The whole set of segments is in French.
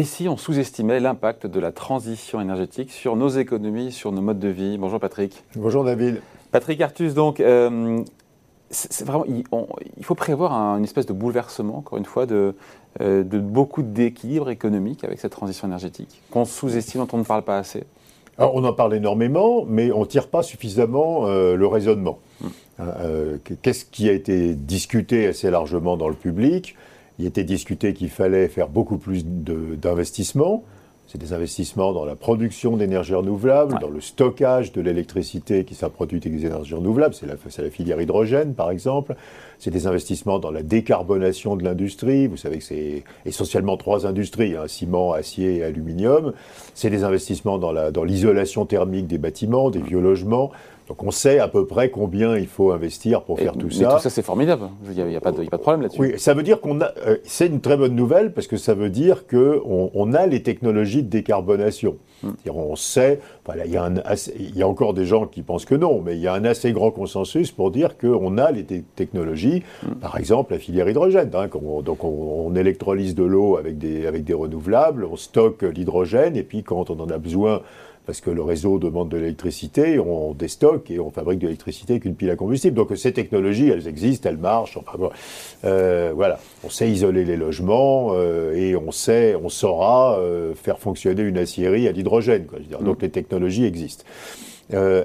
Et si on sous-estimait l'impact de la transition énergétique sur nos économies, sur nos modes de vie? Bonjour Patrick. Bonjour David. Patrick Artus, donc, euh, c'est vraiment, il, faut prévoir une espèce de bouleversement, encore une fois, de, euh, de beaucoup d'équilibre économique avec cette transition énergétique, qu'on sous-estime, dont on ne parle pas assez. Alors, on en parle énormément, mais on ne tire pas suffisamment euh, le raisonnement. Hmm. Qu'est-ce qui a été discuté assez largement dans le public? Il était discuté qu'il fallait faire beaucoup plus d'investissements. C'est des investissements dans la production d'énergie renouvelable, dans le stockage de l'électricité qui sera produite avec des énergies renouvelables, c'est la, la, filière hydrogène par exemple. C'est des investissements dans la décarbonation de l'industrie. Vous savez que c'est essentiellement trois industries, hein, ciment, acier et aluminium. C'est des investissements dans l'isolation dans thermique des bâtiments, des vieux logements. Donc on sait à peu près combien il faut investir pour faire tout ça. Mais tout ça c'est formidable. Il n'y a, pas de problème là-dessus. Oui, ça veut dire qu'on a. Euh, c'est une très bonne nouvelle parce que ça veut dire qu'on on a les technologies de décarbonation. Hmm. On sait. Voilà, il, y a il y a encore des gens qui pensent que non, mais il y a un assez grand consensus pour dire qu'on a les technologies. Hmm. Par exemple, la filière hydrogène. Hein, donc on, on, électrolyse de l'eau avec des avec des renouvelables, on stocke l'hydrogène et puis quand on en a besoin parce que le réseau demande de l'électricité, on déstocke et on fabrique de l'électricité avec une pile à combustible. Donc ces technologies, elles existent, elles marchent. Enfin, euh, voilà, on sait isoler les logements euh, et on sait, on saura euh, faire fonctionner une aciérie à l'hydrogène. Donc mm. les technologies existent.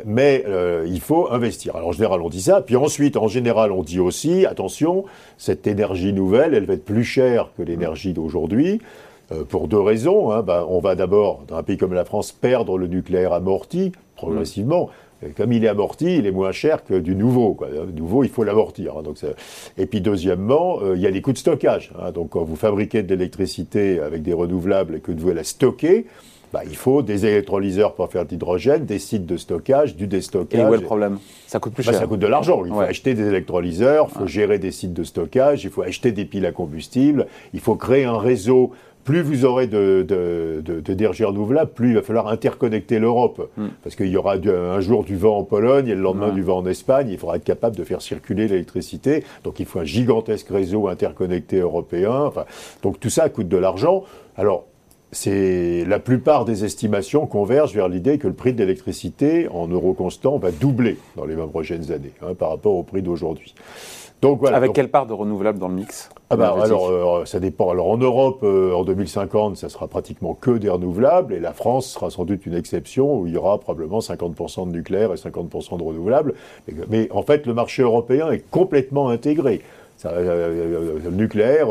mais il faut investir. Alors en général, on dit ça. Puis ensuite, en général, on dit aussi, attention, cette énergie nouvelle, elle va être plus chère que l'énergie d'aujourd'hui. Euh, pour deux raisons. Hein. Ben, on va d'abord, dans un pays comme la France, perdre le nucléaire amorti progressivement. comme il est amorti, il est moins cher que du nouveau. Du nouveau, il faut l'amortir. Hein. Et puis deuxièmement, euh, il y a les coûts de stockage. Hein. Donc quand vous fabriquez de l'électricité avec des renouvelables et que vous devez la stocker, bah, il faut des électrolyseurs pour faire de l'hydrogène, des sites de stockage, du déstockage. Et où est le problème? Ça coûte plus bah, cher. Ça coûte de l'argent. Il faut acheter des électrolyseurs, il faut gérer des sites de stockage, il faut acheter des piles à combustible, il faut créer un réseau plus vous aurez d'énergie de, renouvelable, plus il va falloir interconnecter l'Europe. Hmm. Parce qu'il y aura un jour du vent en Pologne et le lendemain du vent en Espagne. Il faudra être capable de faire circuler l'électricité. Donc il faut un gigantesque réseau interconnecté européen. Enfin, donc tout ça coûte de l'argent. Alors, c'est la plupart des estimations convergent vers l'idée que le prix de l'électricité en euros constants va doubler dans les 20 prochaines années hein, par rapport au prix d'aujourd'hui. Avec quelle part de renouvelable dans le mix? Ah bah, alors, euh, ça dépend. Alors, en Europe, euh, en 2050, ça sera pratiquement que des renouvelables, et la France sera sans doute une exception où il y aura probablement 50% de nucléaire et 50% de renouvelables. Mais, en fait, le marché européen est complètement intégré. Euh, le nucléaire,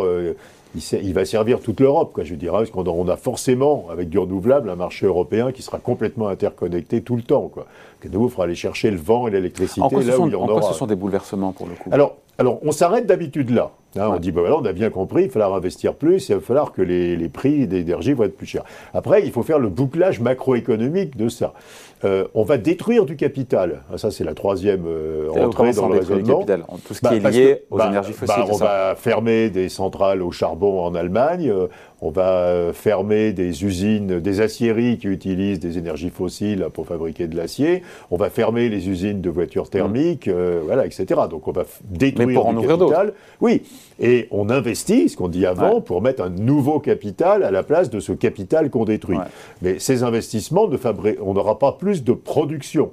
il, va servir toute l'Europe, je dirais, parce qu'on a, forcément, avec du renouvelable, un marché européen qui sera complètement interconnecté tout le temps. Quoi. Que nous, il faudra aller chercher le vent et l'électricité là où il y en, en Quoi ce sont des bouleversements pour le coup? Alors, alors on s'arrête d'habitude là. Hein, on dit, bah voilà, on a bien compris, il va falloir investir plus, il va falloir que les, les prix d'énergie vont être plus chers. Après, il faut faire le bouclage macroéconomique de ça. Euh, on va détruire du capital. Ah, ça, c'est la troisième euh, entrée dans le raisonnement. tout ce qui bah, est lié aux bah, énergies fossiles. Bah, on va fermer des centrales au charbon en Allemagne. Euh, on va fermer des usines, des aciéries qui utilisent des énergies fossiles pour fabriquer de l'acier. On va fermer les usines de voitures thermiques, mm. voilà, etc. Donc on va détruire Mais pour en ouvrir capital. Oui, et on investit, ce qu'on dit avant, pour mettre un nouveau capital à la place de ce capital qu'on détruit. Mais ces investissements, ne on n'aura pas plus de production.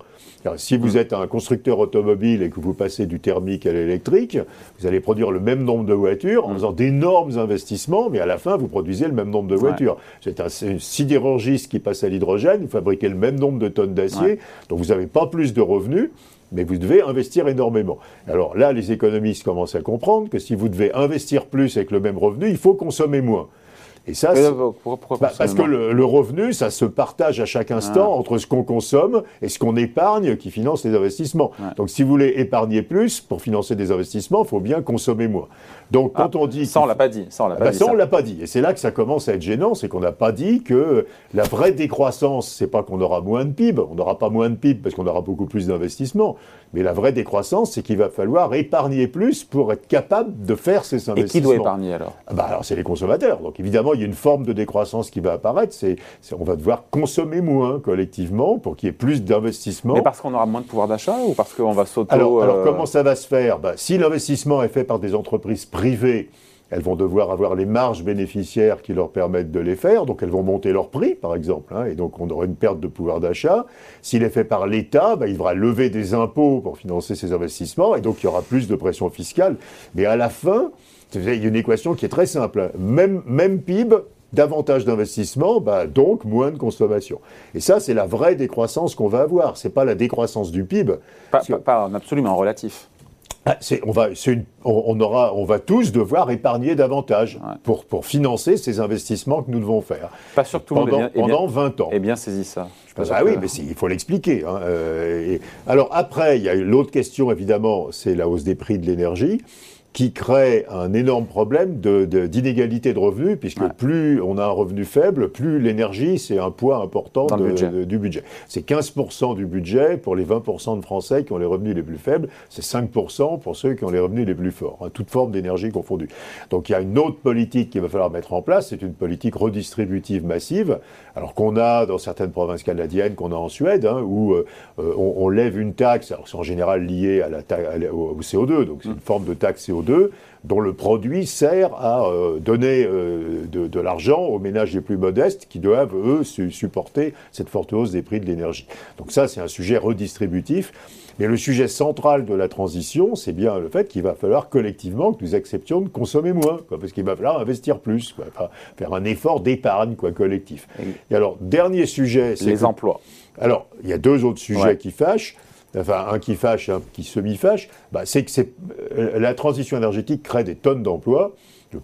Si vous êtes un constructeur automobile et que vous passez du thermique à l'électrique, vous allez produire le même nombre de voitures en mm. faisant d'énormes investissements, mais à la fin, vous produisez le même nombre de voitures. C'est un, sidérurgiste qui passe à l'hydrogène, vous fabriquez le même nombre de tonnes d'acier, donc vous n'avez pas plus de revenus, mais vous devez investir énormément. Alors là, les économistes commencent à comprendre que si vous devez investir plus avec le même revenu, il faut consommer moins. Et ça, bah, parce que le, revenu, ça se partage à chaque instant entre ce qu'on consomme et ce qu'on épargne qui finance les investissements. Donc, si vous voulez épargner plus pour financer des investissements, il faut bien consommer moins. Donc, quand ah, on dit ça, on l'a pas dit. Ça, on l'a pas, bah, dit, l'a pas dit. Et c'est là que ça commence à être gênant, c'est qu'on n'a pas dit que la vraie décroissance, c'est pas qu'on aura moins de PIB. On n'aura pas moins de PIB parce qu'on aura beaucoup plus d'investissements. Mais la vraie décroissance, c'est qu'il va falloir épargner plus pour être capable de faire ces investissements. Et qui doit épargner alors? Bah, Alors, c'est les consommateurs. Donc, évidemment, il y a une forme de décroissance qui va apparaître. C'est, on va devoir consommer moins collectivement pour qu'il y ait plus d'investissement. Mais parce qu'on aura moins de pouvoir d'achat ou parce qu'on va s'auto... Alors, alors, euh, comment ça va se faire? Bah, Si l'investissement est fait par des entreprises privées, elles vont devoir avoir les marges bénéficiaires qui leur permettent de les faire, donc elles vont monter leur prix, par exemple, hein, et donc on aura une perte de pouvoir d'achat. S'il est fait par l'État, bah, il devra lever des impôts pour financer ces investissements, et donc il y aura plus de pression fiscale. Mais à la fin, il y a une équation qui est très simple. Même, même PIB, davantage d'investissement, bah, donc moins de consommation. Et ça, c'est la vraie décroissance qu'on va avoir. C'est pas la décroissance du PIB. Pas, pas, pas en absolu, mais en relatif. Ah, on, va, une, on, aura, on va tous devoir épargner davantage pour, pour financer ces investissements que nous devons faire. Pas sûr que tout pendant, bien, pendant 20 ans. Et bien saisi ça. Ah oui, mais il faut l'expliquer. Hein. Euh, alors après, il y a l'autre question, évidemment, c'est la hausse des prix de l'énergie qui crée un énorme problème d'inégalité de, de, revenus, puisque plus on a un revenu faible, plus l'énergie, c'est un poids important du budget. C'est 15% du budget pour les 20% de Français qui ont les revenus les plus faibles, c'est 5% pour ceux qui ont les revenus les plus forts, hein, toute forme d'énergie confondue. Donc il y a une autre politique qu'il va falloir mettre en place, c'est une politique redistributive massive, alors qu'on a dans certaines provinces canadiennes, qu'on a en Suède, hein, où euh, on, on, lève une taxe, alors c'est en général lié à la au, au CO2, donc c'est une forme de taxe CO2 dont le produit sert à euh, donner euh, de, l'argent aux ménages les plus modestes qui doivent, eux, supporter cette forte hausse des prix de l'énergie. Donc ça, c'est un sujet redistributif. Mais le sujet central de la transition, c'est bien le fait qu'il va falloir collectivement que nous acceptions de consommer moins, parce qu'il va falloir investir plus, faire un effort d'épargne quoi, collectif. Et alors, dernier sujet, c'est... Les emplois. Alors, il y a deux autres sujets qui fâchent enfin un qui fâche un qui semi-fâche, bah, c'est que euh, la transition énergétique crée des tonnes d'emplois.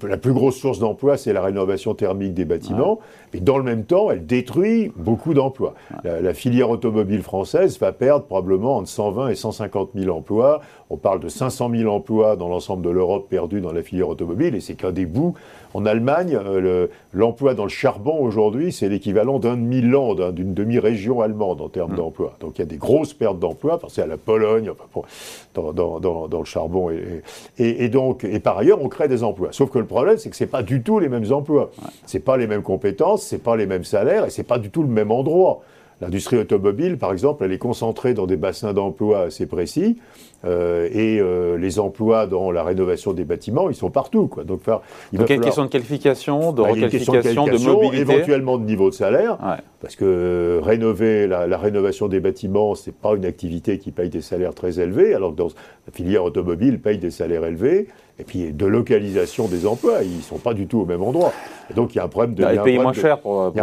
La plus grosse source d'emploi, c'est la rénovation thermique des bâtiments. Mais dans le même temps, elle détruit beaucoup d'emplois. La, filière automobile française va perdre probablement entre 120 et 150 000 emplois. On parle de 500 000 emplois dans l'ensemble de l'Europe perdus dans la filière automobile. Et c'est qu'un des bouts en Allemagne, euh, l'emploi dans le charbon aujourd'hui, c'est l'équivalent d'un demi-land, hein, d'une demi-région allemande en termes mm. d'emploi. Donc il y a des grosses pertes d'emplois, pensez à la Pologne, dans, le charbon. Et, donc, et par ailleurs, on crée des emplois. Sauf que le problème, c'est que ce n'est pas du tout les mêmes emplois. Ce n'est pas les mêmes compétences, ce n'est pas les mêmes salaires et ce n'est pas du tout le même endroit. L'industrie automobile, par exemple, elle est concentrée dans des bassins d'emploi assez précis, euh, et euh, les emplois dans la rénovation des bâtiments, ils sont partout. Quoi. Donc, il Donc, y a une question de qualification, de bah, requalification, de, mobilité, éventuellement de niveau de salaire, parce que euh, rénover la, rénovation des bâtiments, c'est pas une activité qui paye des salaires très élevés, alors que dans la filière automobile paye des salaires élevés. Et puis de localisation des emplois, ils ne sont pas du tout au même endroit. Et donc il y a un problème de. Ils payent moins cher pour,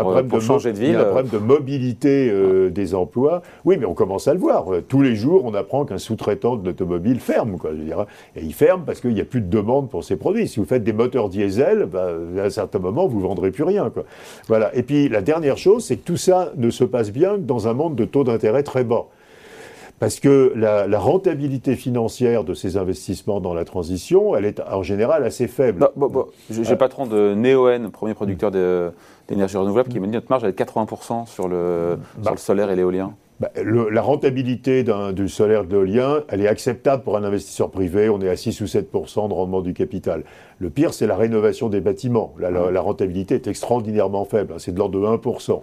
changer de ville. Il y a un problème de mobilité des emplois. Oui, mais on commence à le voir. Tous les jours, on apprend qu'un sous-traitant l'automobile ferme, quoi, je dire. Et il ferme parce qu'il n'y a plus de demande pour ces produits. Si vous faites des moteurs diesel, bah, à un certain moment, vous ne vendrez plus rien, quoi. Voilà. Et puis, la dernière chose, c'est que tout ça ne se passe bien dans un monde de taux d'intérêt très bas. Parce que la, rentabilité financière de ces investissements dans la transition, elle est en général assez faible. J'ai le patron de Neoen, premier producteur d'énergie renouvelable, qui m'a dit notre marge elle est de 80% sur le, sur le solaire et l'éolien. Bah, la rentabilité du solaire de l'éolien, elle est acceptable pour un investisseur privé. On est à 6 ou 7% de rendement du capital. Le pire, c'est la rénovation des bâtiments. la, rentabilité est extraordinairement faible. Hein, c'est de l'ordre de 1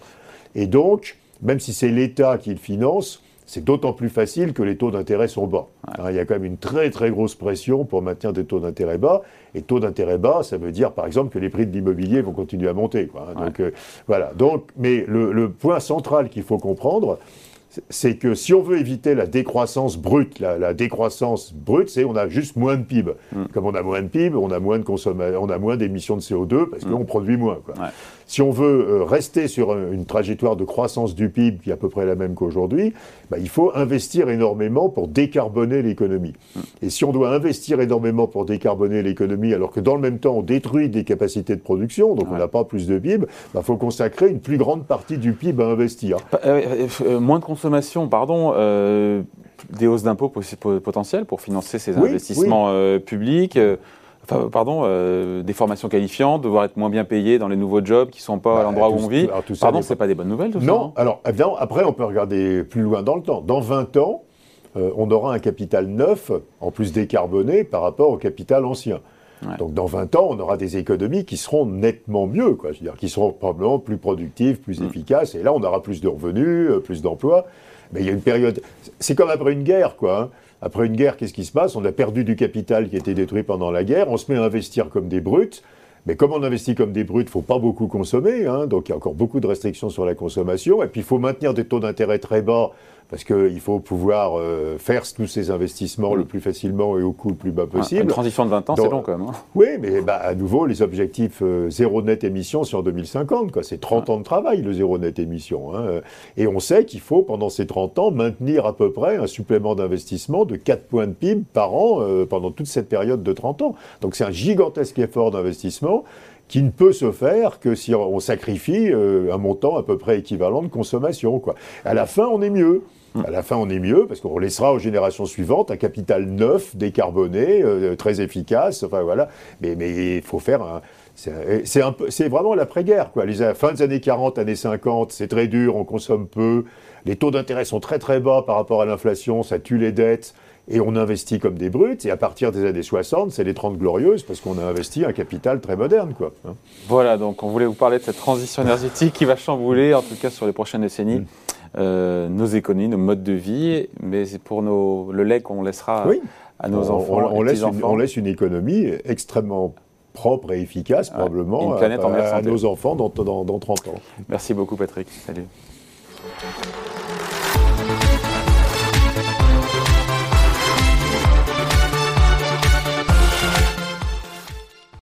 Et donc, même si c'est l'État qui le finance, c'est d'autant plus facile que les taux d'intérêt sont bas. Hein, il y a quand même une très très grosse pression pour maintenir des taux d'intérêt bas. Et taux d'intérêt bas, ça veut dire par exemple que les prix de l'immobilier vont continuer à monter. Hein. Donc euh, voilà. Donc, mais le point central qu'il faut comprendre, c'est que si on veut éviter la décroissance brute, la, décroissance brute, c'est on a juste moins de PIB. Mm. Comme on a moins de PIB, on a moins de on a moins d'émissions de CO2 parce mm. qu'on produit moins. Si on veut euh, rester sur une trajectoire de croissance du PIB qui est à peu près la même qu'aujourd'hui, bah, il faut investir énormément pour décarboner l'économie. Mm. Et si on doit investir énormément pour décarboner l'économie, alors que dans le même temps on détruit des capacités de production, donc on n'a pas plus de PIB, il bah, faut consacrer une plus grande partie du PIB à investir. Euh, euh, moins de consommation, pardon, euh, des hausses d'impôts potentielles pour financer ces investissements euh, publics. Euh, enfin, pardon, des formations qualifiantes, devoir être moins bien payé dans les nouveaux jobs qui ne sont pas à bah, l'endroit où on vit. Pardon, c'est pas des bonnes nouvelles tout non, ça Non, alors évidemment, après on peut regarder plus loin dans le temps. Dans 20 ans, on aura un capital neuf, en plus décarboné, par rapport au capital ancien. Donc dans 20 ans, on aura des économies qui seront nettement mieux, quoi. Je veux dire, qui seront probablement plus productives, plus mm. efficaces. Et là, on aura plus de revenus, euh, plus d'emplois. Mais il y a une période. C'est comme après une guerre, quoi. Hein. Après une guerre, qu'est-ce qui se passe? On a perdu du capital qui a été détruit pendant la guerre. On se met à investir comme des brutes. Mais comme on investit comme des brutes, il ne faut pas beaucoup consommer, hein. donc il y a encore beaucoup de restrictions sur la consommation, et puis il faut maintenir des taux d'intérêt très bas parce qu'il faut pouvoir euh, faire tous ces investissements le plus facilement et au coût le plus bas possible. Une transition de 20 ans, c'est long quand même. Hein. Oui, mais bah, à nouveau, les objectifs euh, zéro net émission, c'est en 2050. C'est 30 ans de travail, le zéro net émission. Hein. Et on sait qu'il faut, pendant ces 30 ans, maintenir à peu près un supplément d'investissement de 4 points de PIB par an euh, pendant toute cette période de 30 ans. Donc c'est un gigantesque effort d'investissement qui ne peut se faire que si on sacrifie un montant à peu près équivalent de consommation. Quoi. À la fin, on est mieux. À la fin, on est mieux parce qu'on laissera aux générations suivantes un capital neuf, décarboné, euh, très efficace. Enfin voilà. Mais il faut faire un. C'est vraiment l'après-guerre, quoi. Les fin des années 40, années 50, c'est très dur, on consomme peu, les taux d'intérêt sont très très bas par rapport à l'inflation, ça tue les dettes et on investit comme des brutes. Et à partir des années 60, c'est les 30 glorieuses parce qu'on a investi un capital très moderne. Quoi. Hein. Voilà, donc on voulait vous parler de cette transition énergétique qui va chambouler, en tout cas sur les prochaines décennies. Mm. Euh, nos économies, nos modes de vie, mais c'est pour nos, le lait qu'on laissera à nos enfants. On, laisse une, on, laisse une, économie extrêmement propre et efficace, probablement, à, nos enfants dans, dans, dans 30 ans. Merci beaucoup, Patrick. Salut.